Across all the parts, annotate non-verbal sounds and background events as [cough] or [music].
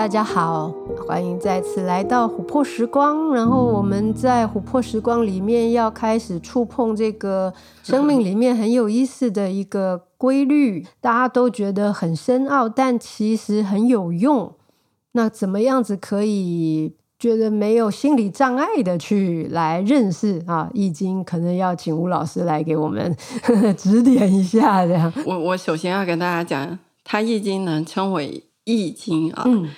大家好，欢迎再次来到琥珀时光。然后我们在琥珀时光里面要开始触碰这个生命里面很有意思的一个规律，大家都觉得很深奥，但其实很有用。那怎么样子可以觉得没有心理障碍的去来认识啊？易经可能要请吴老师来给我们呵 [laughs] 呵指点一下。这样，我我首先要跟大家讲，它易经能称为易经啊。嗯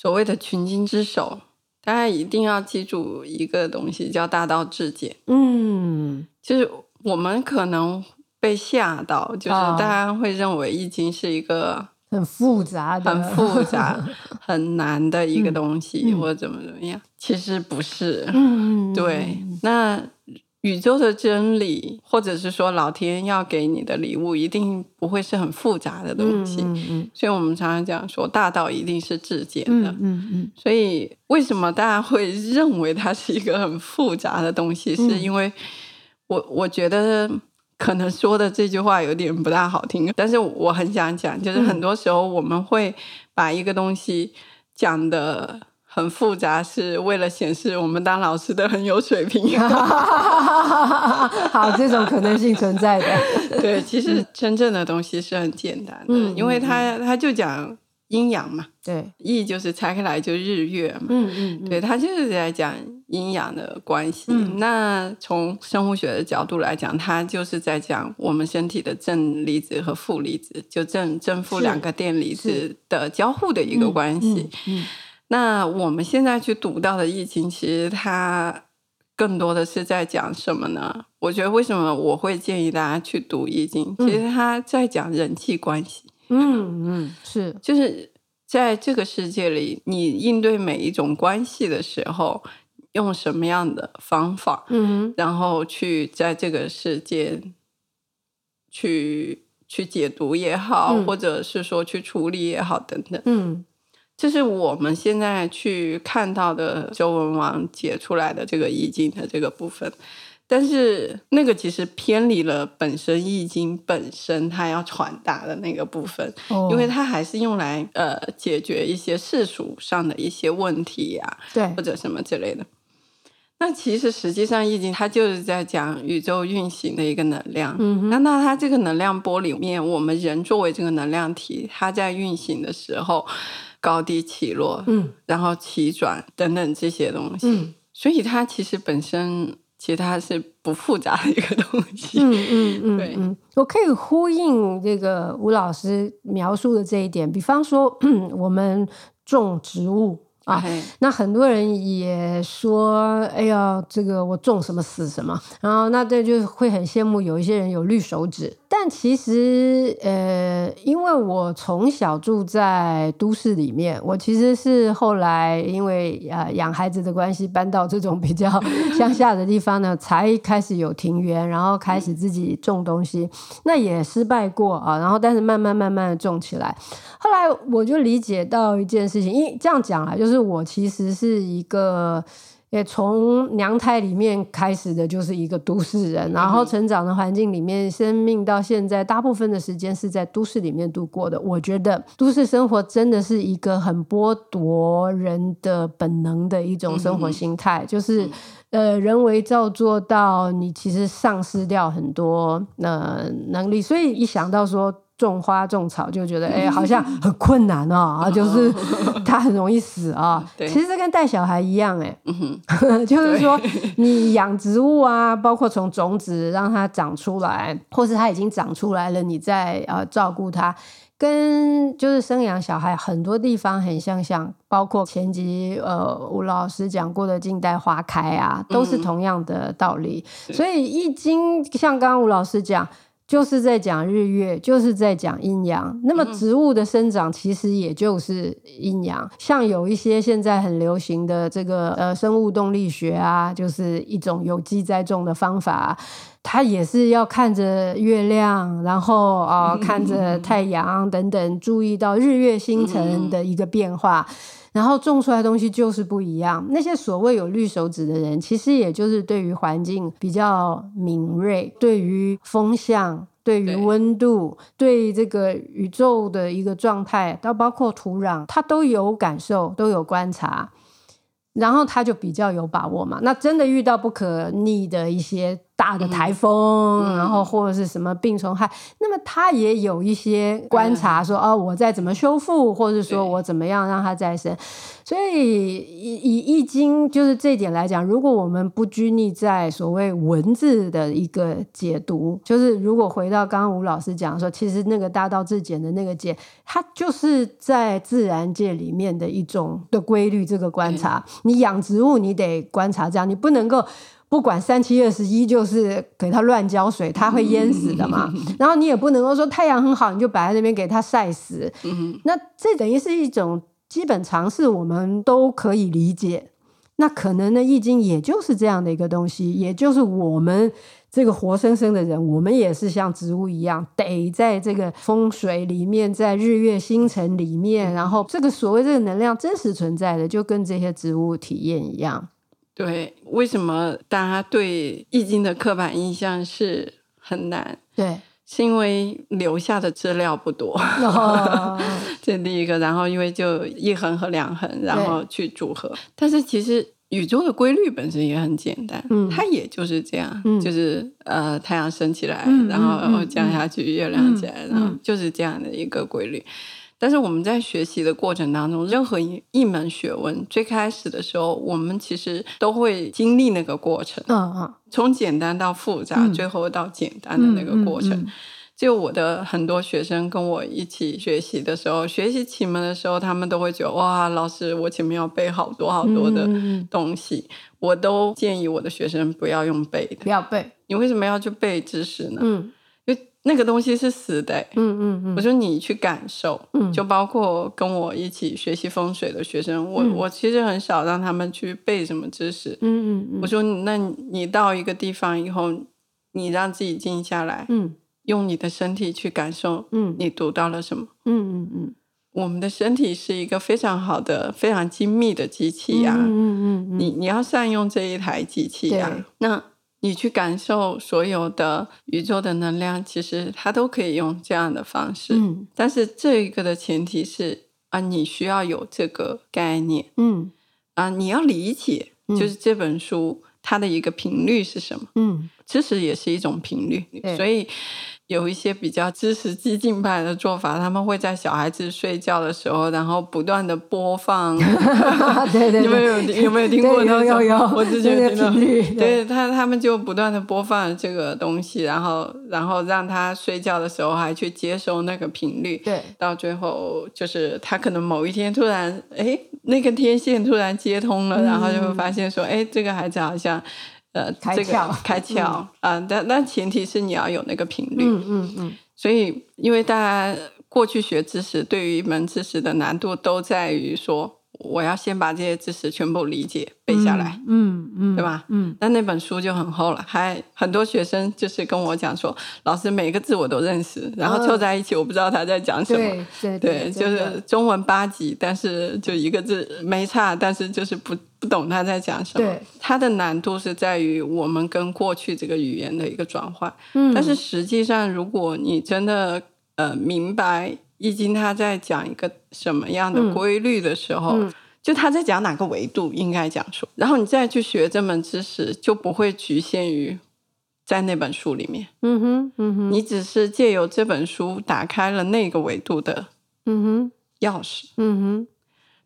所谓的群经之首，大家一定要记住一个东西，叫大道至简。嗯，就是我们可能被吓到，就是大家会认为易经是一个很复杂的、很复杂、[laughs] 很难的一个东西，嗯、或者怎么怎么样。其实不是。嗯，对，那。宇宙的真理，或者是说老天要给你的礼物，一定不会是很复杂的东西。嗯嗯嗯、所以我们常常讲说，大道一定是至简的。嗯嗯嗯、所以为什么大家会认为它是一个很复杂的东西？嗯、是因为我我觉得可能说的这句话有点不大好听，但是我很想讲，就是很多时候我们会把一个东西讲的。很复杂，是为了显示我们当老师的很有水平。[laughs] 好，这种可能性存在的。[laughs] 对，其实真正的东西是很简单的，嗯、因为他他就讲阴阳嘛。对，易就是拆开来就日月嘛。嗯嗯，嗯对，他就是在讲阴阳的关系。嗯、那从生物学的角度来讲，他就是在讲我们身体的正离子和负离子，就正正负两个电离子的交互的一个关系。嗯。那我们现在去读到的易经，其实它更多的是在讲什么呢？我觉得为什么我会建议大家去读易经？其实它在讲人际关系。嗯嗯，是，就是在这个世界里，你应对每一种关系的时候，用什么样的方法？嗯，然后去在这个世界去去解读也好，嗯、或者是说去处理也好，等等。嗯。这是我们现在去看到的周文王解出来的这个易经的这个部分，但是那个其实偏离了本身易经本身它要传达的那个部分，哦、因为它还是用来呃解决一些世俗上的一些问题呀、啊，对，或者什么之类的。那其实实际上易经它就是在讲宇宙运行的一个能量，嗯哼，那那它这个能量波里面，我们人作为这个能量体，它在运行的时候。高低起落，嗯，然后起转等等这些东西，嗯，所以它其实本身其实它是不复杂的一个东西，嗯嗯嗯，对嗯，我可以呼应这个吴老师描述的这一点，比方说 [clears throat] 我们种植物。啊，那很多人也说，哎呀，这个我种什么死什么，然后那这就会很羡慕有一些人有绿手指。但其实，呃，因为我从小住在都市里面，我其实是后来因为呃养孩子的关系搬到这种比较 [laughs] 乡下的地方呢，才开始有庭园，然后开始自己种东西。那也失败过啊，然后但是慢慢慢慢的种起来。后来我就理解到一件事情，因为这样讲啊，就是。我其实是一个，也从娘胎里面开始的，就是一个都市人，然后成长的环境里面，生命到现在大部分的时间是在都市里面度过的。我觉得都市生活真的是一个很剥夺人的本能的一种生活心态，就是呃，人为造作到你其实丧失掉很多呃能力，所以一想到说。种花种草就觉得 [laughs] 哎、欸，好像很困难哦，[laughs] 啊，就是它很容易死啊。对其实跟带小孩一样哎，嗯、[laughs] 就是说你养植物啊，包括从种子让它长出来，或是它已经长出来了，你再呃照顾它，跟就是生养小孩很多地方很相像，包括前集呃吴老师讲过的静待花开啊，都是同样的道理。嗯、所以易经像刚刚吴老师讲。就是在讲日月，就是在讲阴阳。那么植物的生长其实也就是阴阳。嗯、像有一些现在很流行的这个呃生物动力学啊，就是一种有机栽种的方法。它也是要看着月亮，然后啊、呃、[laughs] 看着太阳等等，注意到日月星辰的一个变化，然后种出来的东西就是不一样。那些所谓有绿手指的人，其实也就是对于环境比较敏锐，对于风向。对于温度，对，对这个宇宙的一个状态，到包括土壤，他都有感受，都有观察，然后他就比较有把握嘛。那真的遇到不可逆的一些。大的台风，嗯、然后或者是什么病虫害，嗯、那么他也有一些观察说，说、嗯、哦，我再怎么修复，或者说我怎么样让它再生。所以以以易经就是这一点来讲，如果我们不拘泥在所谓文字的一个解读，就是如果回到刚刚吴老师讲说，其实那个大道至简的那个简，它就是在自然界里面的一种的规律。这个观察，嗯、你养植物，你得观察这样，你不能够。不管三七二十一，就是给它乱浇水，它会淹死的嘛。然后你也不能够说太阳很好，你就摆在那边给它晒死。那这等于是一种基本常识，我们都可以理解。那可能呢，《易经》也就是这样的一个东西，也就是我们这个活生生的人，我们也是像植物一样，得在这个风水里面，在日月星辰里面，然后这个所谓这个能量真实存在的，就跟这些植物体验一样。对，为什么大家对《易经》的刻板印象是很难？对，是因为留下的资料不多，[laughs] 这是第一个。然后因为就一横和两横，然后去组合。但是其实宇宙的规律本身也很简单，嗯，它也就是这样，嗯、就是呃，太阳升起来，嗯、然后降下去，嗯、月亮起来，嗯、然后就是这样的一个规律。但是我们在学习的过程当中，任何一一门学问最开始的时候，我们其实都会经历那个过程，嗯嗯，从简单到复杂，嗯、最后到简单的那个过程。嗯嗯嗯、就我的很多学生跟我一起学习的时候，学习启蒙的时候，他们都会觉得哇，老师，我前面要背好多好多的东西。嗯、我都建议我的学生不要用背的，不要背。你为什么要去背知识呢？嗯。那个东西是死的，嗯嗯嗯。嗯，我说你去感受，嗯，就包括跟我一起学习风水的学生，嗯、我我其实很少让他们去背什么知识，嗯嗯嗯。我说，那你到一个地方以后，你让自己静下来，嗯，用你的身体去感受，嗯，你读到了什么，嗯嗯嗯。我们的身体是一个非常好的、非常精密的机器呀，嗯嗯嗯，嗯。你你要善用这一台机器呀，对那。你去感受所有的宇宙的能量，其实它都可以用这样的方式。嗯，但是这一个的前提是啊，你需要有这个概念。嗯，啊，你要理解，就是这本书它的一个频率是什么。嗯，知识也是一种频率，所以。有一些比较知识激进派的做法，他们会在小孩子睡觉的时候，然后不断的播放。[laughs] 对对对，有没有有没有听过那种？有有有，我之前听到。对，他他们就不断的播放这个东西，然后然后让他睡觉的时候还去接收那个频率。对，到最后就是他可能某一天突然，哎，那个天线突然接通了，嗯、然后就会发现说，哎，这个孩子好像。呃，开窍，这个开窍啊！嗯、但但前提是你要有那个频率。嗯。嗯嗯，所以，因为大家过去学知识，对于一门知识的难度都在于说。我要先把这些知识全部理解背下来，嗯嗯，对吧？嗯，但那本书就很厚了，还很多学生就是跟我讲说，老师每个字我都认识，然后凑在一起，我不知道他在讲什么。对对，就是中文八级，但是就一个字没差，但是就是不不懂他在讲什么。对，它的难度是在于我们跟过去这个语言的一个转换。嗯，但是实际上，如果你真的呃明白。易经它在讲一个什么样的规律的时候，嗯嗯、就他在讲哪个维度应该讲说，然后你再去学这门知识，就不会局限于在那本书里面。嗯哼，嗯哼，你只是借由这本书打开了那个维度的，嗯哼，钥匙。嗯哼，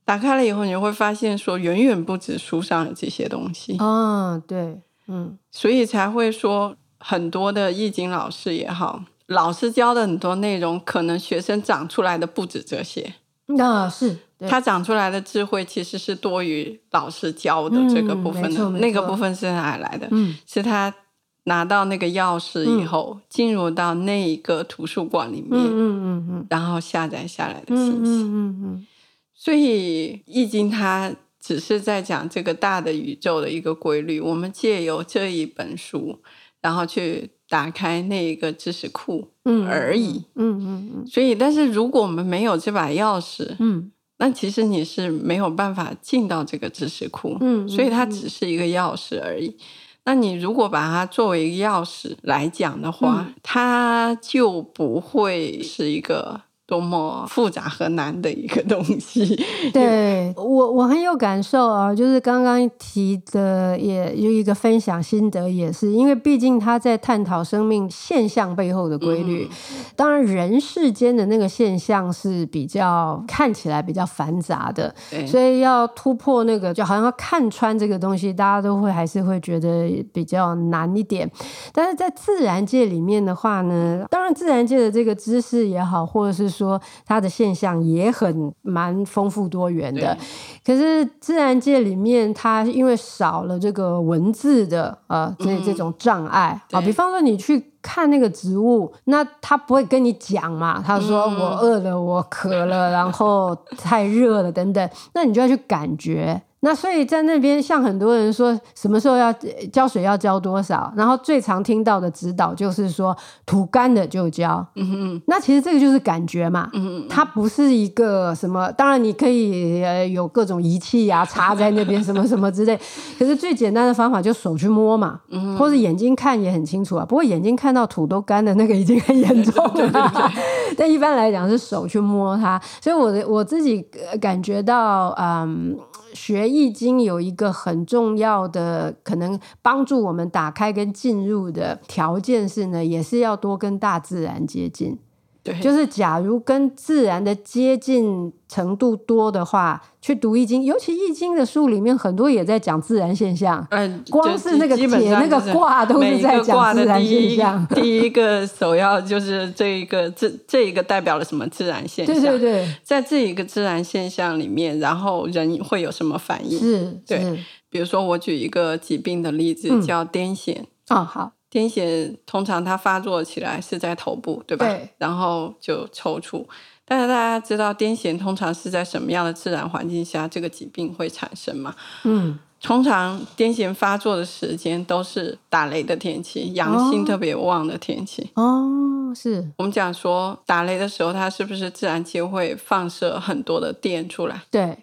打开了以后，你会发现说远远不止书上的这些东西。哦，对，嗯，所以才会说很多的易经老师也好。老师教的很多内容，可能学生长出来的不止这些。那、哦、是他长出来的智慧，其实是多于老师教的这个部分的。嗯、那个部分是哪来的？嗯、是他拿到那个钥匙以后，嗯、进入到那一个图书馆里面，嗯嗯嗯、然后下载下来的信息。嗯嗯嗯嗯、所以《易经》它只是在讲这个大的宇宙的一个规律。我们借由这一本书，然后去。打开那一个知识库而已。嗯嗯嗯。所以，但是如果我们没有这把钥匙，嗯，那其实你是没有办法进到这个知识库。嗯，所以它只是一个钥匙而已。那你如果把它作为一个钥匙来讲的话，它就不会是一个。多么复杂和难的一个东西，[laughs] 对我我很有感受啊，就是刚刚提的也有一个分享心得，也是因为毕竟他在探讨生命现象背后的规律。嗯、当然，人世间的那个现象是比较看起来比较繁杂的，所以要突破那个，就好像要看穿这个东西，大家都会还是会觉得比较难一点。但是在自然界里面的话呢，当然自然界的这个知识也好，或者是说说它的现象也很蛮丰富多元的，可是自然界里面，它因为少了这个文字的呃这这种障碍。啊，嗯、比方说你去看那个植物，那它不会跟你讲嘛，他说我饿了，我渴了，然后太热了等等，那你就要去感觉。那所以在那边，像很多人说，什么时候要浇水要浇多少，然后最常听到的指导就是说土干的就浇。嗯哼，那其实这个就是感觉嘛。它不是一个什么，当然你可以呃有各种仪器呀、啊，插在那边什么什么之类。可是最简单的方法就手去摸嘛，嗯，或者眼睛看也很清楚啊。不过眼睛看到土都干的那个已经很严重了。但一般来讲是手去摸它，所以我的我自己感觉到，嗯。学易经有一个很重要的可能帮助我们打开跟进入的条件是呢，也是要多跟大自然接近。对，就是假如跟自然的接近程度多的话，去读易经，尤其易经的书里面很多也在讲自然现象。嗯，光是那个解那个卦都是在讲自然现象。[laughs] 第一个首要就是这一个这这一个代表了什么自然现象？对对对，在这一个自然现象里面，然后人会有什么反应？是，对。比如说我举一个疾病的例子，嗯、叫癫痫。哦，好。癫痫通常它发作起来是在头部，对吧？对。然后就抽搐。但是大家知道癫痫通常是在什么样的自然环境下这个疾病会产生吗？嗯，通常癫痫发作的时间都是打雷的天气，阳性特别旺的天气。哦，是。我们讲说打雷的时候，它是不是自然界会放射很多的电出来？对。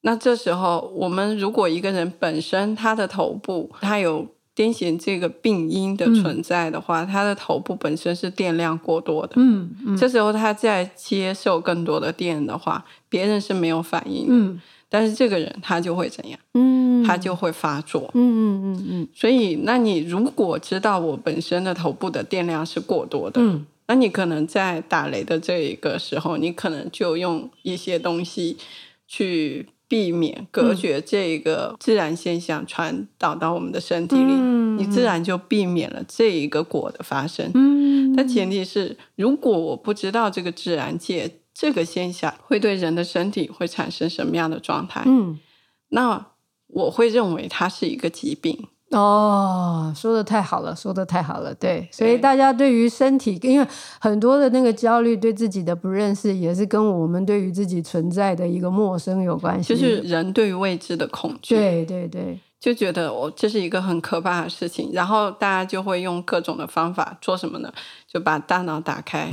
那这时候，我们如果一个人本身他的头部他有。癫痫这个病因的存在的话，他、嗯、的头部本身是电量过多的。嗯嗯，这时候他在接受更多的电的话，别人是没有反应的。嗯，但是这个人他就会怎样？嗯，他就会发作。嗯嗯嗯嗯。所以，那你如果知道我本身的头部的电量是过多的，嗯，那你可能在打雷的这一个时候，你可能就用一些东西去。避免隔绝这个自然现象传导到我们的身体里，嗯、你自然就避免了这一个果的发生。嗯，但前提是，如果我不知道这个自然界这个现象会对人的身体会产生什么样的状态，嗯，那我会认为它是一个疾病。哦，说的太好了，说的太好了，对，所以大家对于身体，因为很多的那个焦虑，对自己的不认识，也是跟我们对于自己存在的一个陌生有关系，就是人对于未知的恐惧，对对对。就觉得我这是一个很可怕的事情，然后大家就会用各种的方法做什么呢？就把大脑打开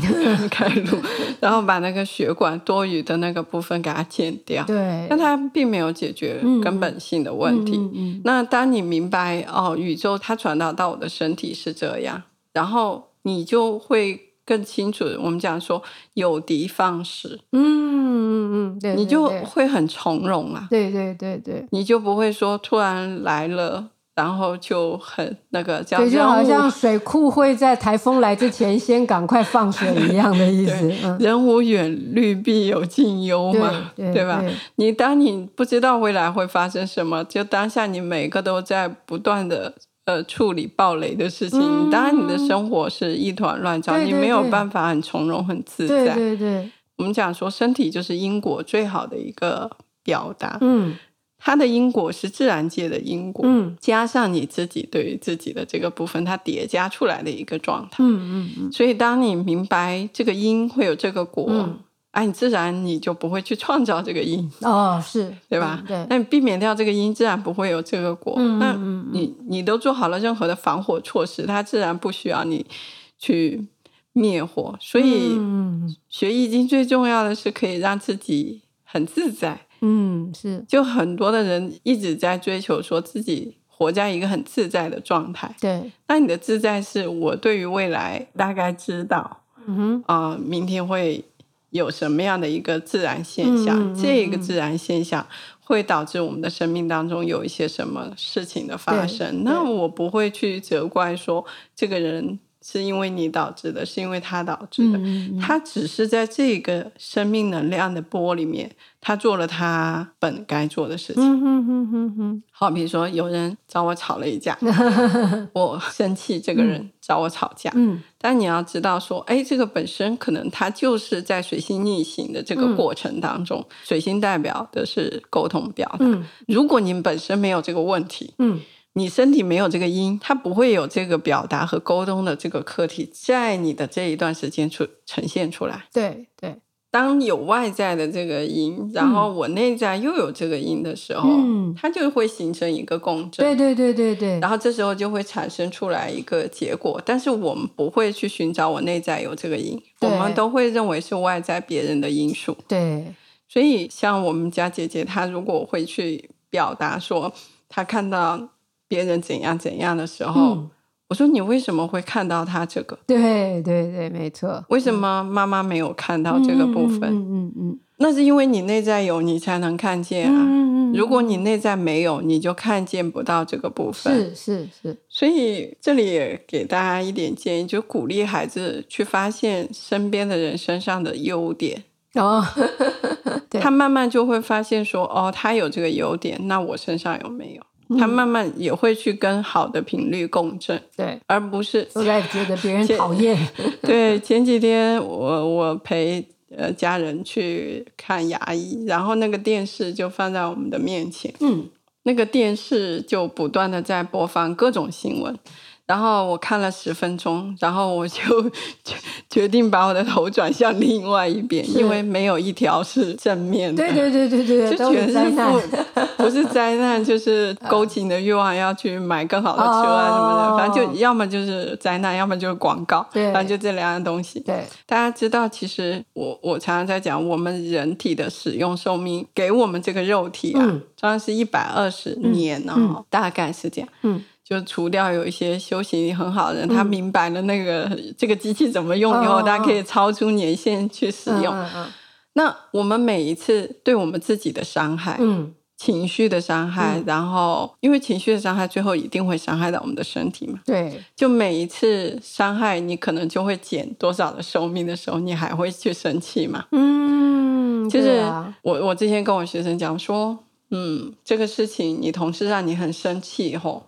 开路，[laughs] 然后把那个血管多余的那个部分给它剪掉。对，但它并没有解决根本性的问题。嗯嗯嗯、那当你明白哦，宇宙它传导到我的身体是这样，然后你就会。更清楚，我们讲说有的放矢，嗯嗯嗯，对，你就会很从容啊，对对对对，你就不会说突然来了，然后就很那个叫，对，就好像水库会在台风来之前先赶快放水一样的意思。[laughs] 人无远虑，必有近忧嘛，对吧？你当你不知道未来会发生什么，就当下你每个都在不断的。呃，处理暴雷的事情，嗯、当然你的生活是一团乱糟，对对对，你没有办法很从容、很自在。对对对，我们讲说，身体就是因果最好的一个表达。嗯，它的因果是自然界的因果，嗯，加上你自己对于自己的这个部分，它叠加出来的一个状态。嗯嗯嗯。所以，当你明白这个因会有这个果，嗯、哎，你自然你就不会去创造这个因哦，是对吧？嗯、对，那你避免掉这个因，自然不会有这个果。嗯、那你你都做好了任何的防火措施，它自然不需要你去灭火。所以，嗯、学易经最重要的是可以让自己很自在。嗯，是。就很多的人一直在追求说自己活在一个很自在的状态。对，那你的自在是我对于未来大概知道，嗯哼，啊、呃，明天会。有什么样的一个自然现象？这个自然现象会导致我们的生命当中有一些什么事情的发生？那我不会去责怪说这个人是因为你导致的，是因为他导致的。嗯嗯嗯、他只是在这个生命能量的波里面。他做了他本该做的事情。嗯哼哼哼哼。好，比如说有人找我吵了一架，[laughs] 我生气，这个人找我吵架。嗯。但你要知道说，哎，这个本身可能他就是在水星逆行的这个过程当中，嗯、水星代表的是沟通表达。嗯。如果你本身没有这个问题，嗯，你身体没有这个因，它不会有这个表达和沟通的这个课题在你的这一段时间出呈现出来。对对。当有外在的这个因，然后我内在又有这个因的时候，嗯，它就会形成一个共振。对对对对对。然后这时候就会产生出来一个结果，但是我们不会去寻找我内在有这个因，我们都会认为是外在别人的因素。对。所以像我们家姐姐，她如果会去表达说她看到别人怎样怎样的时候。嗯我说你为什么会看到他这个？对对对，没错。为什么妈妈没有看到这个部分？嗯嗯嗯，那是因为你内在有，你才能看见啊。嗯嗯。如果你内在没有，你就看见不到这个部分。是是是。所以这里也给大家一点建议，就鼓励孩子去发现身边的人身上的优点。哦。[laughs] [laughs] 他慢慢就会发现说，哦，他有这个优点，那我身上有没有？他慢慢也会去跟好的频率共振，对，而不是都在觉得别人 [laughs] 讨厌。[laughs] 对，前几天我我陪呃家人去看牙医，然后那个电视就放在我们的面前，嗯，那个电视就不断的在播放各种新闻。然后我看了十分钟，然后我就 [laughs] 决定把我的头转向另外一边，因为没有一条是正面的。对对对对对，就全是负，[laughs] 不是灾难，就是勾起你的欲望要去买更好的车啊什么的。哦、反正就要么就是灾难，要么就是广告。对，反正就这两样东西。对，大家知道，其实我我常常在讲，我们人体的使用寿命给我们这个肉体啊，当然、嗯、是一百二十年哦，嗯、大概是这样。嗯。就除掉有一些修行很好的人，嗯、他明白了那个这个机器怎么用以后，他、哦、可以超出年限去使用。那我们每一次对我们自己的伤害，嗯、情绪的伤害，嗯、然后因为情绪的伤害，最后一定会伤害到我们的身体嘛。对，就每一次伤害，你可能就会减多少的寿命的时候，你还会去生气嘛？嗯，就是我我之前跟我学生讲说，嗯，这个事情你同事让你很生气以后。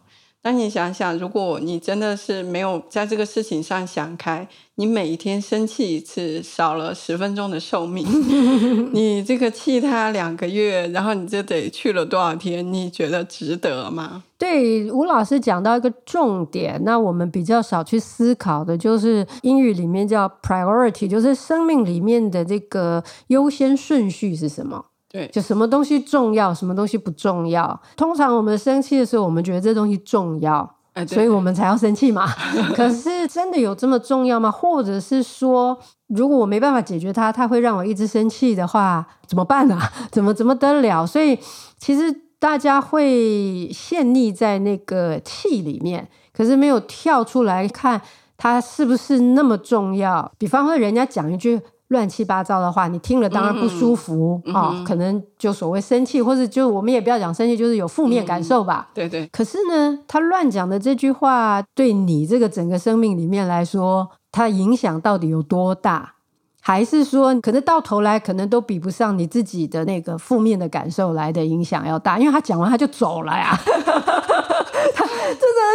那你想想，如果你真的是没有在这个事情上想开，你每一天生气一次，少了十分钟的寿命，[laughs] 你这个气他两个月，然后你就得去了多少天？你觉得值得吗？对，吴老师讲到一个重点，那我们比较少去思考的，就是英语里面叫 priority，就是生命里面的这个优先顺序是什么？对，就什么东西重要，什么东西不重要。通常我们生气的时候，我们觉得这东西重要，哎、所以我们才要生气嘛。[laughs] 可是真的有这么重要吗？或者是说，如果我没办法解决它，它会让我一直生气的话，怎么办啊？[laughs] 怎么怎么得了？所以其实大家会陷溺在那个气里面，可是没有跳出来看它是不是那么重要。比方说，人家讲一句。乱七八糟的话，你听了当然不舒服啊、嗯哦，可能就所谓生气，或者就我们也不要讲生气，就是有负面感受吧。嗯、对对。可是呢，他乱讲的这句话，对你这个整个生命里面来说，它影响到底有多大？还是说，可能到头来，可能都比不上你自己的那个负面的感受来的影响要大？因为他讲完他就走了呀。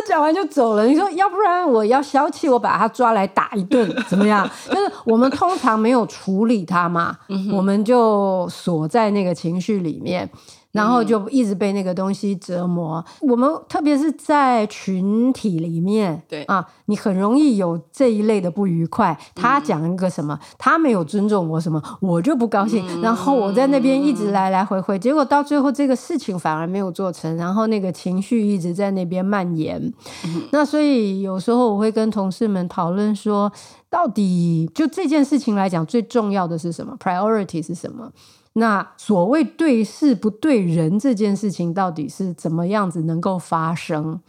讲完就走了。你说，要不然我要消气，我把他抓来打一顿，怎么样？[laughs] 就是我们通常没有处理他嘛，我们就锁在那个情绪里面。然后就一直被那个东西折磨。嗯、我们特别是在群体里面，对啊，你很容易有这一类的不愉快。他讲一个什么，他没有尊重我什么，我就不高兴。嗯、然后我在那边一直来来回回，结果到最后这个事情反而没有做成，然后那个情绪一直在那边蔓延。嗯、那所以有时候我会跟同事们讨论说，到底就这件事情来讲，最重要的是什么？Priority 是什么？那所谓对事不对人这件事情，到底是怎么样子能够发生？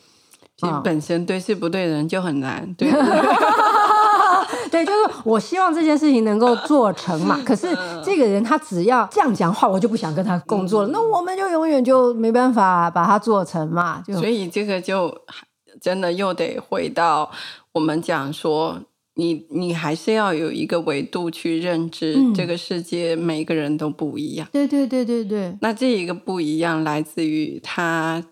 其实本身对事不对人就很难，对，[laughs] 对，就是我希望这件事情能够做成嘛。可是这个人他只要这样讲话，我就不想跟他工作了。嗯、那我们就永远就没办法把它做成嘛。就所以这个就真的又得回到我们讲说。你你还是要有一个维度去认知这个世界，每个人都不一样。对对对对对。那这一个不一样来自于他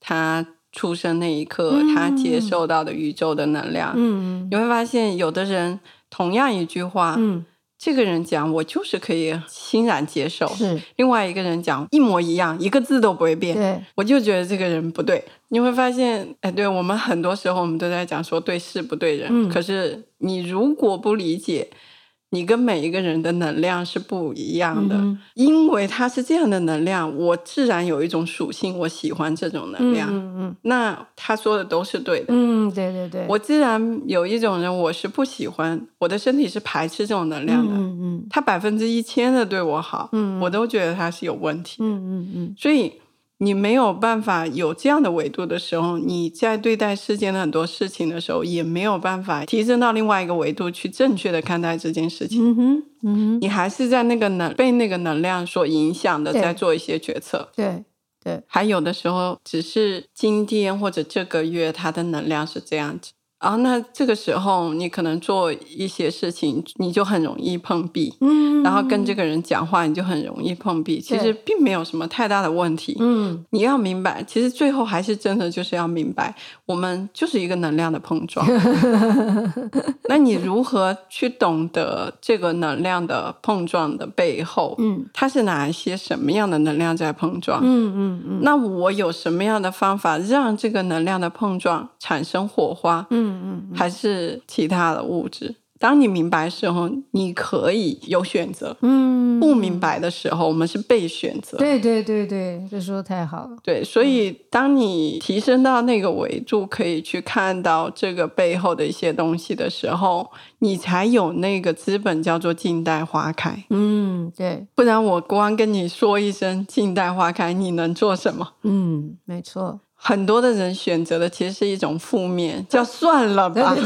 他出生那一刻，嗯、他接受到的宇宙的能量。嗯，你会发现有的人同样一句话，嗯。这个人讲，我就是可以欣然接受。是另外一个人讲一模一样，一个字都不会变。对，我就觉得这个人不对。你会发现，哎，对，我们很多时候我们都在讲说对事不对人，嗯、可是你如果不理解。你跟每一个人的能量是不一样的，嗯、因为他是这样的能量，我自然有一种属性，我喜欢这种能量。嗯嗯、那他说的都是对的。嗯，对对对。我自然有一种人，我是不喜欢，我的身体是排斥这种能量的。嗯嗯。他百分之一千的对我好，嗯，我都觉得他是有问题。嗯嗯嗯。所以。你没有办法有这样的维度的时候，你在对待世间的很多事情的时候，也没有办法提升到另外一个维度去正确的看待这件事情。嗯哼，嗯哼，你还是在那个能被那个能量所影响的，在做一些决策。对对，对，还有的时候只是今天或者这个月，它的能量是这样子。然后，那这个时候你可能做一些事情，你就很容易碰壁。嗯，然后跟这个人讲话，你就很容易碰壁。其实并没有什么太大的问题。嗯，你要明白，其实最后还是真的就是要明白，我们就是一个能量的碰撞。[laughs] 那你如何去懂得这个能量的碰撞的背后？嗯，它是哪一些什么样的能量在碰撞？嗯嗯嗯。那我有什么样的方法让这个能量的碰撞产生火花？嗯。嗯，还是其他的物质。当你明白的时候，你可以有选择。嗯，不明白的时候，我们是被选择。对对对对，这说的太好了。对，所以当你提升到那个维度，可以去看到这个背后的一些东西的时候，你才有那个资本叫做静待花开。嗯，对。不然我光跟你说一声静待花开，你能做什么？嗯，没错。很多的人选择的其实是一种负面，叫 [laughs] 算了吧。[laughs]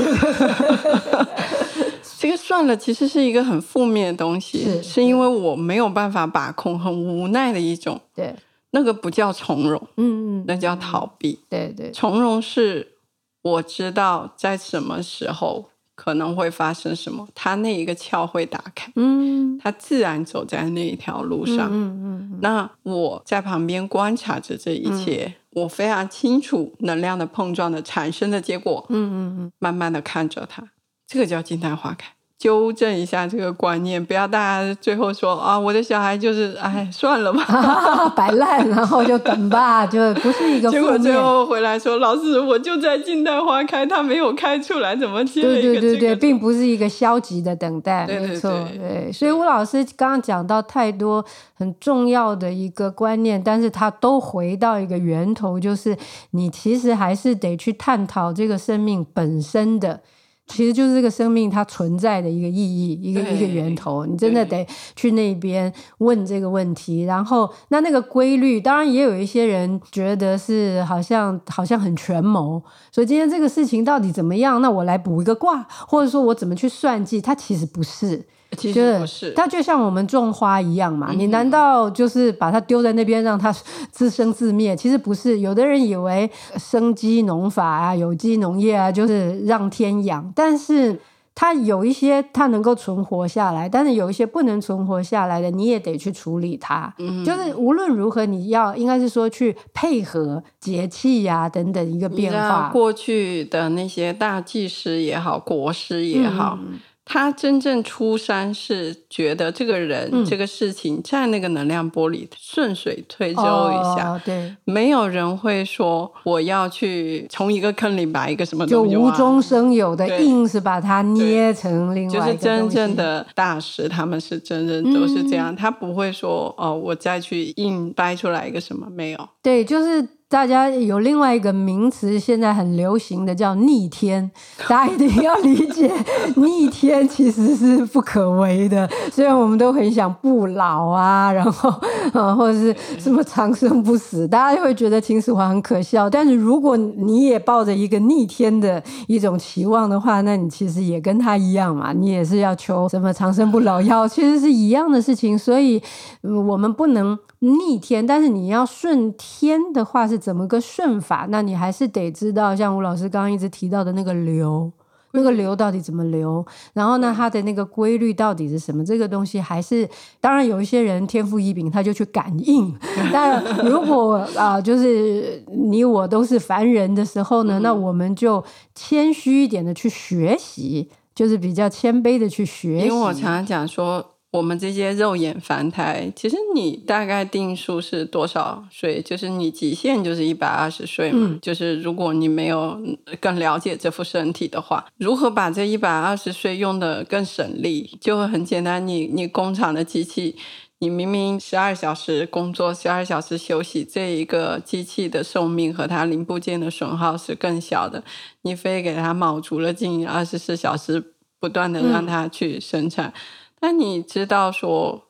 这个算了，其实是一个很负面的东西，是，是因为我没有办法把控，很无奈的一种。对，那个不叫从容，嗯嗯，那叫逃避。对对，从容是我知道在什么时候可能会发生什么，他那一个窍会打开，嗯，他自然走在那一条路上，嗯嗯，那我在旁边观察着这一切。我非常清楚能量的碰撞的产生的结果，嗯嗯嗯，慢慢的看着它，这个叫静态花开。纠正一下这个观念，不要大家最后说啊，我的小孩就是哎，算了吧，[laughs] 摆烂，然后就等吧，就不是一个。结果最后回来说，老师，我就在静待花开，它没有开出来，怎么接了一个、这个？对对对对，并不是一个消极的等待，对对对，没错，对。所以吴老师刚刚讲到太多很重要的一个观念，但是他都回到一个源头，就是你其实还是得去探讨这个生命本身的。其实就是这个生命它存在的一个意义，一个一个源头。你真的得去那边问这个问题，然后那那个规律，当然也有一些人觉得是好像好像很权谋，所以今天这个事情到底怎么样？那我来补一个卦，或者说我怎么去算计？它其实不是。其实不是，它就像我们种花一样嘛。你难道就是把它丢在那边让它自生自灭？其实不是。有的人以为生机农法啊、有机农业啊，就是让天养。但是它有一些它能够存活下来，但是有一些不能存活下来的，你也得去处理它。嗯，就是无论如何，你要应该是说去配合节气呀等等一个变化。过去的那些大祭司也好，国师也好。嗯他真正出山是觉得这个人、嗯、这个事情在那个能量波里顺水推舟一下，哦、对，没有人会说我要去从一个坑里把一个什么东西就无中生有的硬是把它捏成另外一个就是真正的大师，他们是真人都是这样，嗯、他不会说哦，我再去硬掰出来一个什么没有，对，就是。大家有另外一个名词，现在很流行的叫逆天，[laughs] 大家一定要理解，逆天其实是不可为的。虽然我们都很想不老啊，[laughs] 然后啊，或者是什么长生不死，大家就会觉得秦始皇很可笑。但是如果你也抱着一个逆天的一种期望的话，那你其实也跟他一样嘛，你也是要求什么长生不老药，其实是一样的事情。所以，我们不能。逆天，但是你要顺天的话是怎么个顺法？那你还是得知道，像吴老师刚刚一直提到的那个流，那个流到底怎么流？然后呢，它的那个规律到底是什么？这个东西还是，当然有一些人天赋异禀，他就去感应。[laughs] 但如果啊、呃，就是你我都是凡人的时候呢，那我们就谦虚一点的去学习，就是比较谦卑的去学习。因为我常常讲说。我们这些肉眼凡胎，其实你大概定数是多少岁？就是你极限就是一百二十岁嘛。嗯、就是如果你没有更了解这副身体的话，如何把这一百二十岁用得更省力，就会很简单。你你工厂的机器，你明明十二小时工作，十二小时休息，这一个机器的寿命和它零部件的损耗是更小的。你非给它卯足了劲，二十四小时不断的让它去生产。嗯那你知道说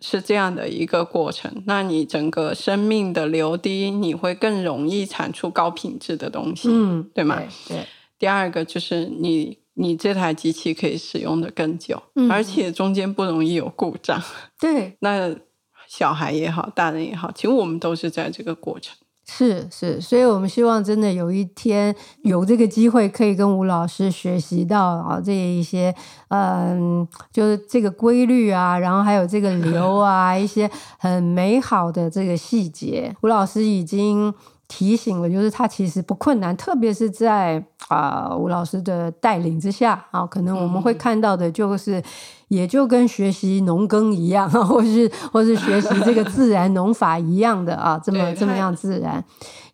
是这样的一个过程，那你整个生命的流滴，你会更容易产出高品质的东西，嗯，对吗？对。对。第二个就是你，你这台机器可以使用的更久，嗯，而且中间不容易有故障。对。那小孩也好，大人也好，其实我们都是在这个过程。是是，所以我们希望真的有一天有这个机会，可以跟吴老师学习到啊这一些，嗯，就是这个规律啊，然后还有这个流 [laughs] 啊，一些很美好的这个细节。吴老师已经提醒了，就是他其实不困难，特别是在啊吴老师的带领之下啊，可能我们会看到的就是。也就跟学习农耕一样，[laughs] 或是或是学习这个自然农法一样的啊，[laughs] 这么这么样自然。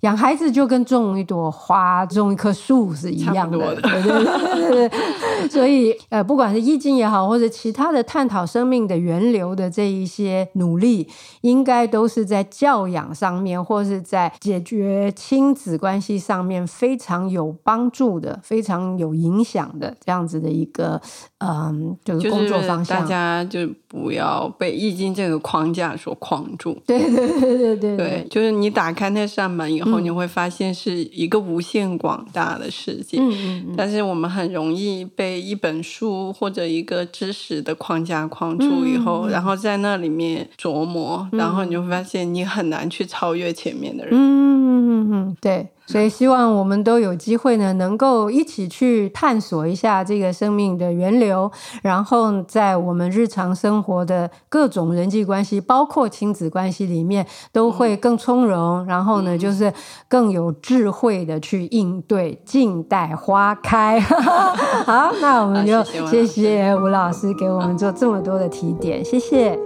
养孩子就跟种一朵花、种一棵树是一样的，的对对对对。[laughs] 所以呃，不管是易经也好，或者其他的探讨生命的源流的这一些努力，应该都是在教养上面，或是在解决亲子关系上面非常有帮助的、非常有影响的这样子的一个嗯，就是工作方向。大家就不要被易经这个框架所框住。[laughs] 对对对对对对，对，就是你打开那扇门以后。你会发现是一个无限广大的世界，嗯嗯嗯，但是我们很容易被一本书或者一个知识的框架框住以后，然后在那里面琢磨，嗯、然后你就会发现你很难去超越前面的人。嗯嗯嗯嗯，对。所以希望我们都有机会呢，能够一起去探索一下这个生命的源流，然后在我们日常生活的各种人际关系，包括亲子关系里面，都会更从容，然后呢，就是更有智慧的去应对，静待花开。[laughs] 好，那我们就谢谢吴老师给我们做这么多的提点，谢谢。